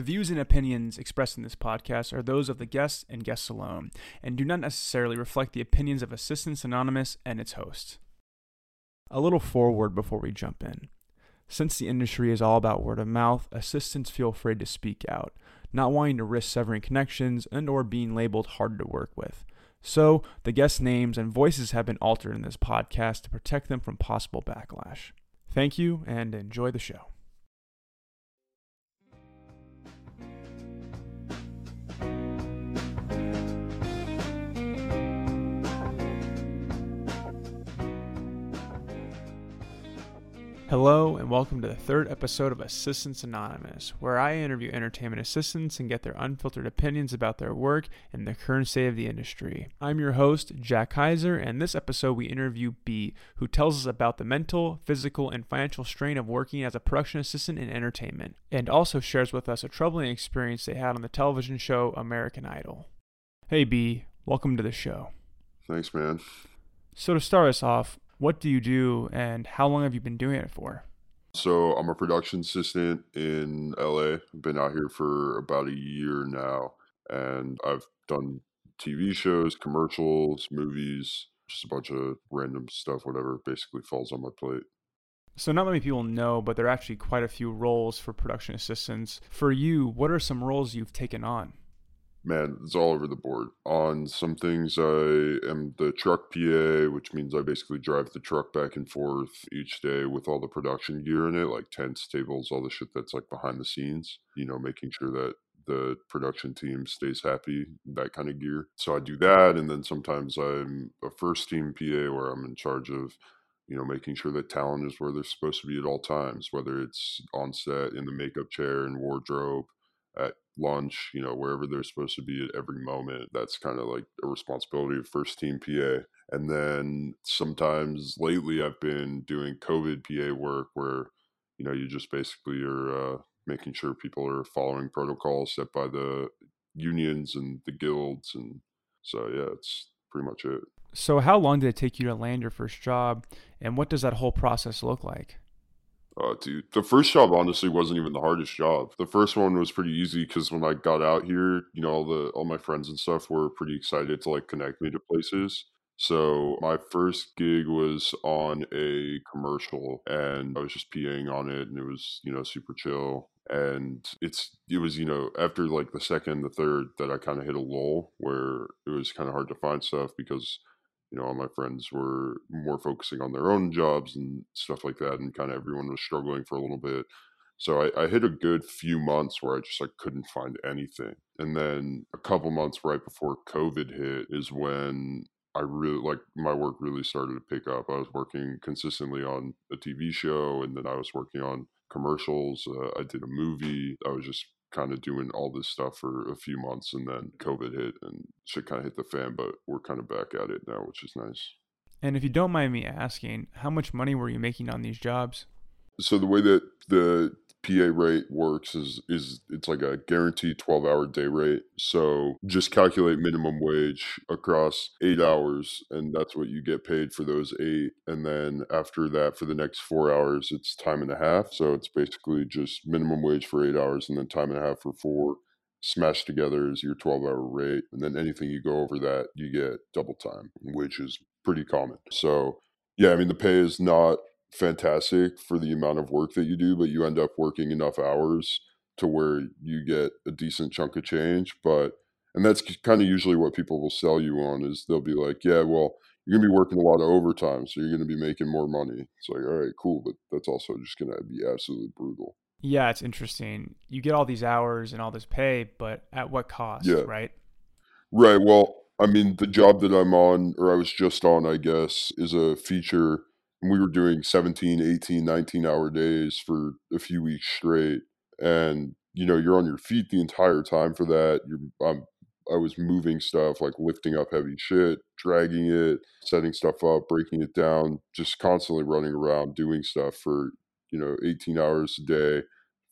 The views and opinions expressed in this podcast are those of the guests and guests alone, and do not necessarily reflect the opinions of Assistants Anonymous and its hosts. A little foreword before we jump in. Since the industry is all about word of mouth, assistants feel afraid to speak out, not wanting to risk severing connections and or being labeled hard to work with. So, the guest names and voices have been altered in this podcast to protect them from possible backlash. Thank you and enjoy the show. Hello, and welcome to the third episode of Assistants Anonymous, where I interview entertainment assistants and get their unfiltered opinions about their work and the current state of the industry. I'm your host, Jack Kaiser, and this episode we interview B, who tells us about the mental, physical, and financial strain of working as a production assistant in entertainment, and also shares with us a troubling experience they had on the television show American Idol. Hey B, welcome to the show. Thanks, man. So, to start us off, what do you do and how long have you been doing it for? So I'm a production assistant in LA. I've been out here for about a year now, and I've done TV shows, commercials, movies, just a bunch of random stuff, whatever basically falls on my plate. So, not many people know, but there are actually quite a few roles for production assistants. For you, what are some roles you've taken on? Man, it's all over the board. On some things, I am the truck PA, which means I basically drive the truck back and forth each day with all the production gear in it, like tents, tables, all the shit that's like behind the scenes, you know, making sure that the production team stays happy, that kind of gear. So I do that. And then sometimes I'm a first team PA where I'm in charge of you know, making sure that talent is where they're supposed to be at all times, whether it's on set, in the makeup chair, and wardrobe, at lunch, you know, wherever they're supposed to be at every moment. That's kind of like a responsibility of first team PA. And then sometimes lately I've been doing COVID PA work where, you know, you just basically are uh, making sure people are following protocols set by the unions and the guilds. And so, yeah, it's pretty much it. So, how long did it take you to land your first job? And what does that whole process look like? Uh, dude, the first job honestly wasn't even the hardest job. The first one was pretty easy because when I got out here, you know, all the all my friends and stuff were pretty excited to like connect me to places. So my first gig was on a commercial, and I was just PAing on it, and it was you know super chill. And it's it was you know after like the second, the third that I kind of hit a lull where it was kind of hard to find stuff because you know, all my friends were more focusing on their own jobs and stuff like that, and kind of everyone was struggling for a little bit. So I, I, hit a good few months where I just like couldn't find anything, and then a couple months right before COVID hit is when I really like my work really started to pick up. I was working consistently on a TV show, and then I was working on commercials. Uh, I did a movie. I was just kind of doing all this stuff for a few months and then COVID hit and shit kind of hit the fan, but we're kind of back at it now, which is nice. And if you don't mind me asking, how much money were you making on these jobs? So the way that the PA rate works is is it's like a guaranteed 12 hour day rate. So just calculate minimum wage across 8 hours and that's what you get paid for those 8 and then after that for the next 4 hours it's time and a half. So it's basically just minimum wage for 8 hours and then time and a half for 4 smashed together is your 12 hour rate and then anything you go over that you get double time, which is pretty common. So yeah, I mean the pay is not fantastic for the amount of work that you do, but you end up working enough hours to where you get a decent chunk of change. But and that's kind of usually what people will sell you on is they'll be like, yeah, well, you're gonna be working a lot of overtime, so you're gonna be making more money. It's like, all right, cool, but that's also just gonna be absolutely brutal. Yeah, it's interesting. You get all these hours and all this pay, but at what cost, yeah. right? Right. Well, I mean, the job that I'm on, or I was just on, I guess, is a feature we were doing 17 18 19 hour days for a few weeks straight and you know you're on your feet the entire time for that you're um, i was moving stuff like lifting up heavy shit dragging it setting stuff up breaking it down just constantly running around doing stuff for you know 18 hours a day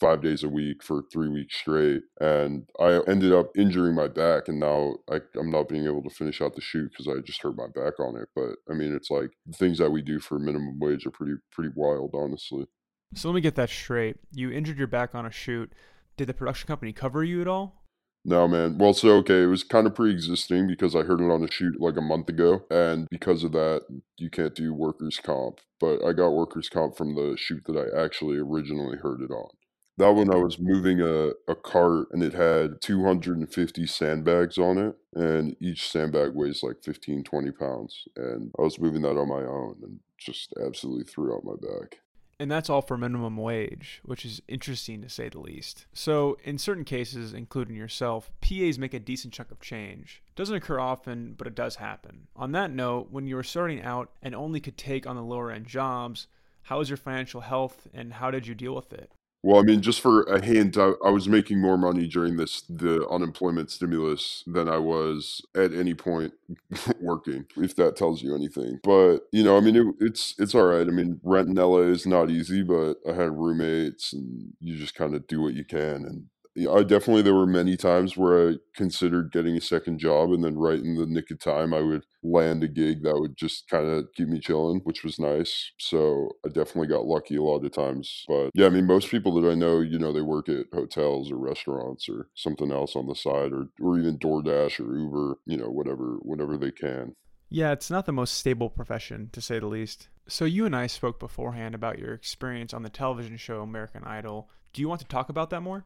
five days a week for three weeks straight. And I ended up injuring my back, and now I, am not being able to finish out the shoot because I just hurt my back on it. But I mean, it's like the things that we do for minimum wage are pretty pretty wild, honestly. So let me get that straight. You injured your back on a shoot, Did the production company cover you at all? No, man. Well, so okay, it was kind of pre-existing because I heard it on a shoot like a month ago, and because of that, you can't do workers' comp. But I got workers' comp from the shoot that I actually originally heard it on. That one I was moving a, a cart and it had 250 sandbags on it, and each sandbag weighs like 15, 20 pounds. And I was moving that on my own and just absolutely threw out my back. And that's all for minimum wage, which is interesting to say the least. So, in certain cases, including yourself, PAs make a decent chunk of change. Doesn't occur often, but it does happen. On that note, when you were starting out and only could take on the lower end jobs, how was your financial health and how did you deal with it? Well, I mean, just for a hint, I, I was making more money during this the unemployment stimulus than I was at any point working, if that tells you anything. But you know, I mean, it, it's it's all right. I mean, rent in LA is not easy, but I had roommates, and you just kind of do what you can, and I definitely there were many times where I considered getting a second job, and then right in the nick of time, I would land a gig that would just kind of keep me chilling, which was nice. So I definitely got lucky a lot of times. But yeah, I mean, most people that I know, you know, they work at hotels or restaurants or something else on the side, or or even DoorDash or Uber, you know, whatever whatever they can. Yeah, it's not the most stable profession, to say the least. So, you and I spoke beforehand about your experience on the television show American Idol. Do you want to talk about that more?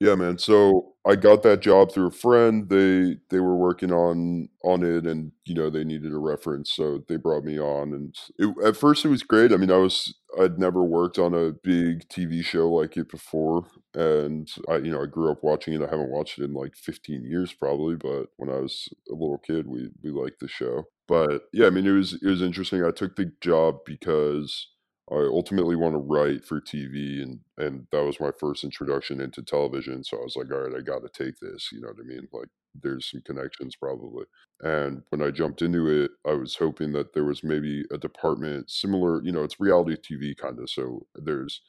Yeah, man. So I got that job through a friend. They they were working on on it, and you know they needed a reference, so they brought me on. And it, at first, it was great. I mean, I was I'd never worked on a big TV show like it before, and I you know I grew up watching it. I haven't watched it in like 15 years probably, but when I was a little kid, we we liked the show. But yeah, I mean, it was it was interesting. I took the job because I ultimately want to write for TV, and and that was my first introduction into television. So I was like, all right, I got to take this. You know what I mean? Like, there's some connections probably. And when I jumped into it, I was hoping that there was maybe a department similar. You know, it's reality TV kind of, so there's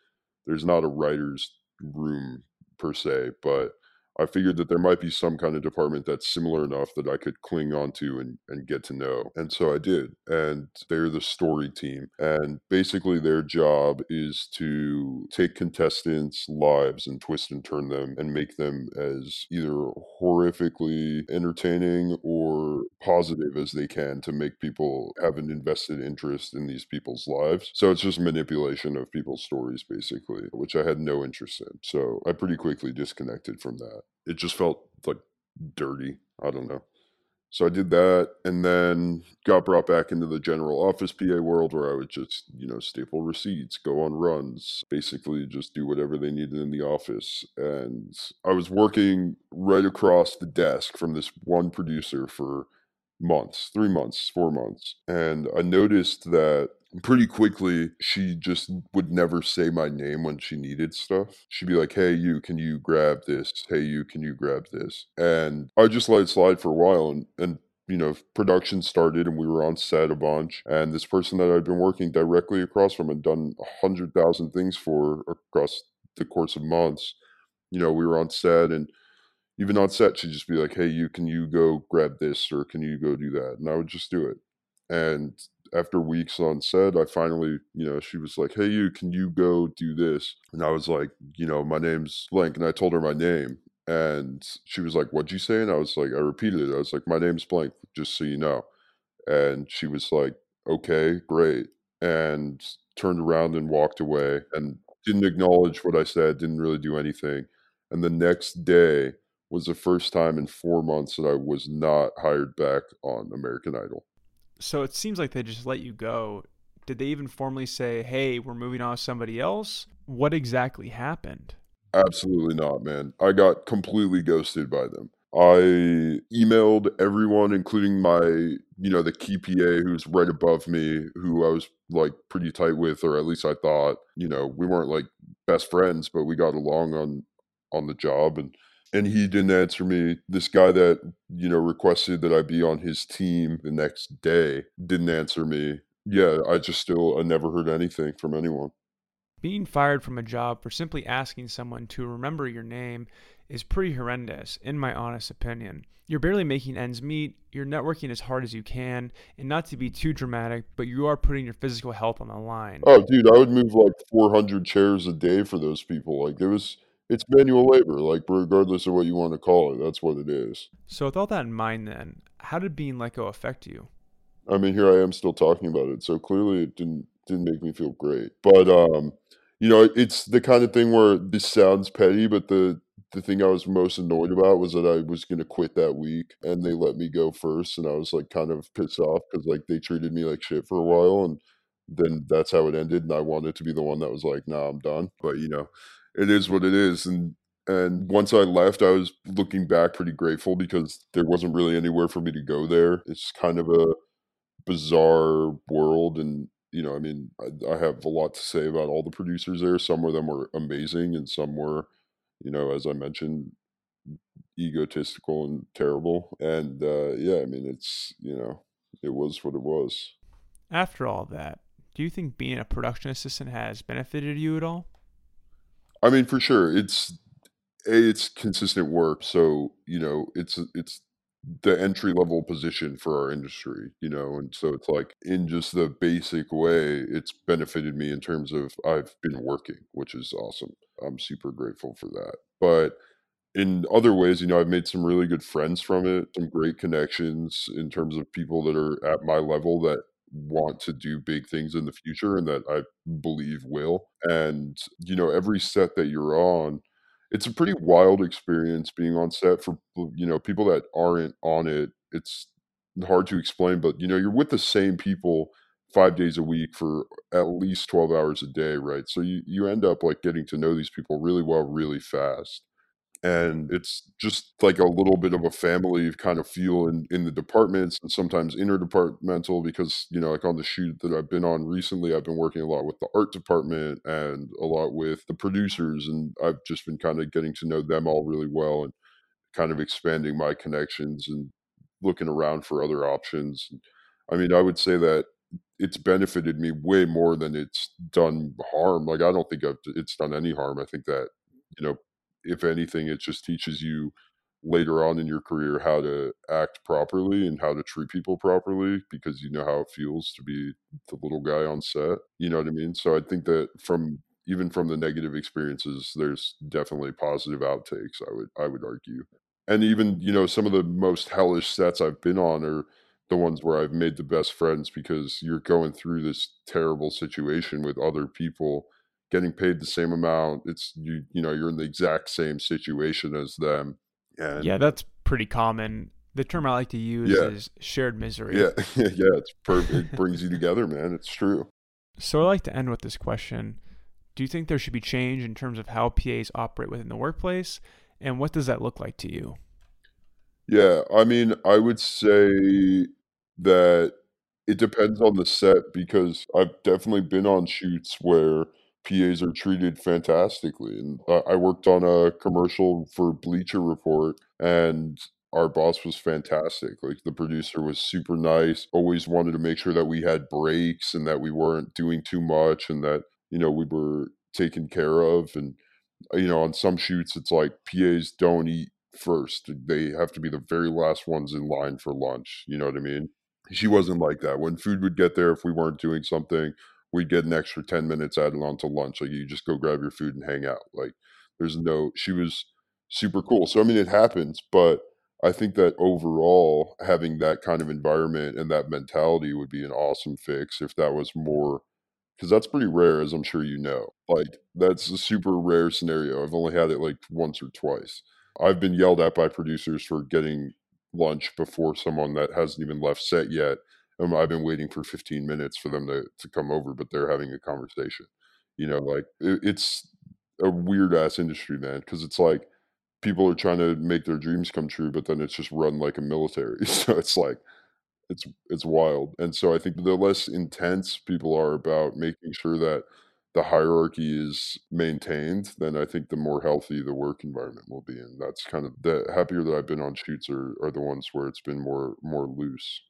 there's not a writer's room per se, but I figured that there might be some kind of department that's similar enough that I could cling onto and, and get to know. And so I did. And they're the story team. And basically, their job is to take contestants' lives and twist and turn them and make them as either horrifically entertaining or positive as they can to make people have an invested interest in these people's lives. So it's just manipulation of people's stories, basically, which I had no interest in. So I pretty quickly disconnected from that it just felt like dirty. I don't know. So I did that and then got brought back into the general office PA world where I would just, you know, staple receipts, go on runs, basically just do whatever they needed in the office. And I was working right across the desk from this one producer for months, three months, four months. And I noticed that pretty quickly she just would never say my name when she needed stuff. She'd be like hey you can you grab this? Hey you can you grab this? And i just let it slide for a while and and you know production started and we were on set a bunch and this person that i'd been working directly across from and done a hundred thousand things for across the course of months. You know we were on set and even on set she'd just be like hey you can you go grab this or can you go do that? And i would just do it. And after weeks on set, I finally, you know, she was like, Hey, you, can you go do this? And I was like, You know, my name's blank. And I told her my name. And she was like, What'd you say? And I was like, I repeated it. I was like, My name's blank, just so you know. And she was like, Okay, great. And turned around and walked away and didn't acknowledge what I said, didn't really do anything. And the next day was the first time in four months that I was not hired back on American Idol. So it seems like they just let you go. Did they even formally say, "Hey, we're moving on to somebody else"? What exactly happened? Absolutely not, man. I got completely ghosted by them. I emailed everyone, including my, you know, the key PA who's right above me, who I was like pretty tight with, or at least I thought, you know, we weren't like best friends, but we got along on on the job. And and he didn't answer me. This guy that, you know, requested that I be on his team the next day didn't answer me. Yeah, I just still I never heard anything from anyone. Being fired from a job for simply asking someone to remember your name is pretty horrendous, in my honest opinion. You're barely making ends meet, you're networking as hard as you can, and not to be too dramatic, but you are putting your physical health on the line. Oh, dude, I would move like 400 chairs a day for those people. Like, it was it's manual labor, like regardless of what you want to call it, that's what it is. So, with all that in mind, then, how did being let go affect you? I mean, here I am still talking about it, so clearly it didn't didn't make me feel great. But um, you know, it's the kind of thing where this sounds petty, but the the thing I was most annoyed about was that I was gonna quit that week, and they let me go first, and I was like kind of pissed off because like they treated me like shit for a while, and then that's how it ended, and I wanted to be the one that was like, "Nah, I'm done." But you know, it is what it is, and and once I left, I was looking back pretty grateful because there wasn't really anywhere for me to go there. It's kind of a bizarre world, and you know, I mean, I, I have a lot to say about all the producers there. Some of them were amazing, and some were, you know, as I mentioned, egotistical and terrible. And uh, yeah, I mean, it's you know, it was what it was. After all that, do you think being a production assistant has benefited you at all? I mean, for sure, it's it's consistent work. So you know, it's it's the entry level position for our industry, you know, and so it's like in just the basic way, it's benefited me in terms of I've been working, which is awesome. I'm super grateful for that. But in other ways, you know, I've made some really good friends from it, some great connections in terms of people that are at my level that want to do big things in the future and that I believe will. And, you know, every set that you're on, it's a pretty wild experience being on set for you know people that aren't on it. It's hard to explain, but you know you're with the same people five days a week for at least 12 hours a day right so you, you end up like getting to know these people really well really fast and it's just like a little bit of a family kind of feel in, in the departments and sometimes interdepartmental because you know like on the shoot that i've been on recently i've been working a lot with the art department and a lot with the producers and i've just been kind of getting to know them all really well and kind of expanding my connections and looking around for other options. I mean i would say that it's benefited me way more than it's done harm. Like i don't think I've, it's done any harm. I think that you know if anything, it just teaches you later on in your career how to act properly and how to treat people properly because you know how it feels to be the little guy on set. You know what I mean? So I think that from even from the negative experiences, there's definitely positive outtakes, I would I would argue. And even, you know, some of the most hellish sets I've been on are the ones where I've made the best friends because you're going through this terrible situation with other people getting paid the same amount. It's you you know you're in the exact same situation as them. And yeah, that's pretty common. The term I like to use yeah. is shared misery. Yeah, yeah, it's perfect. It brings you together, man. It's true. So I like to end with this question: Do you think there should be change in terms of how PAs operate within the workplace, and what does that look like to you? Yeah, I mean, I would say that it depends on the set because I've definitely been on shoots where PAs are treated fantastically. And I worked on a commercial for Bleacher Report, and our boss was fantastic. Like the producer was super nice, always wanted to make sure that we had breaks and that we weren't doing too much and that, you know, we were taken care of. And, you know, on some shoots, it's like PAs don't eat first, they have to be the very last ones in line for lunch. You know what I mean? She wasn't like that. When food would get there, if we weren't doing something, we'd get an extra 10 minutes added on to lunch. Like you just go grab your food and hang out. Like there's no, she was super cool. So, I mean, it happens, but I think that overall, having that kind of environment and that mentality would be an awesome fix if that was more, because that's pretty rare, as I'm sure you know. Like, that's a super rare scenario. I've only had it like once or twice. I've been yelled at by producers for getting lunch before someone that hasn't even left set yet um, I've been waiting for 15 minutes for them to, to come over, but they're having a conversation. You know, like it, it's a weird ass industry, man, because it's like people are trying to make their dreams come true, but then it's just run like a military. So it's like it's it's wild. And so I think the less intense people are about making sure that the hierarchy is maintained, then I think the more healthy the work environment will be. And that's kind of the happier that I've been on shoots are, are the ones where it's been more more loose.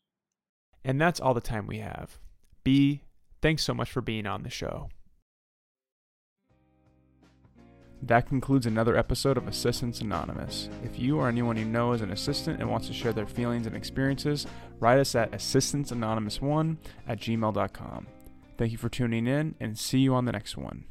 And that's all the time we have. B, thanks so much for being on the show. That concludes another episode of Assistants Anonymous. If you or anyone you know is an assistant and wants to share their feelings and experiences, write us at assistantsanonymous1 at gmail.com. Thank you for tuning in and see you on the next one.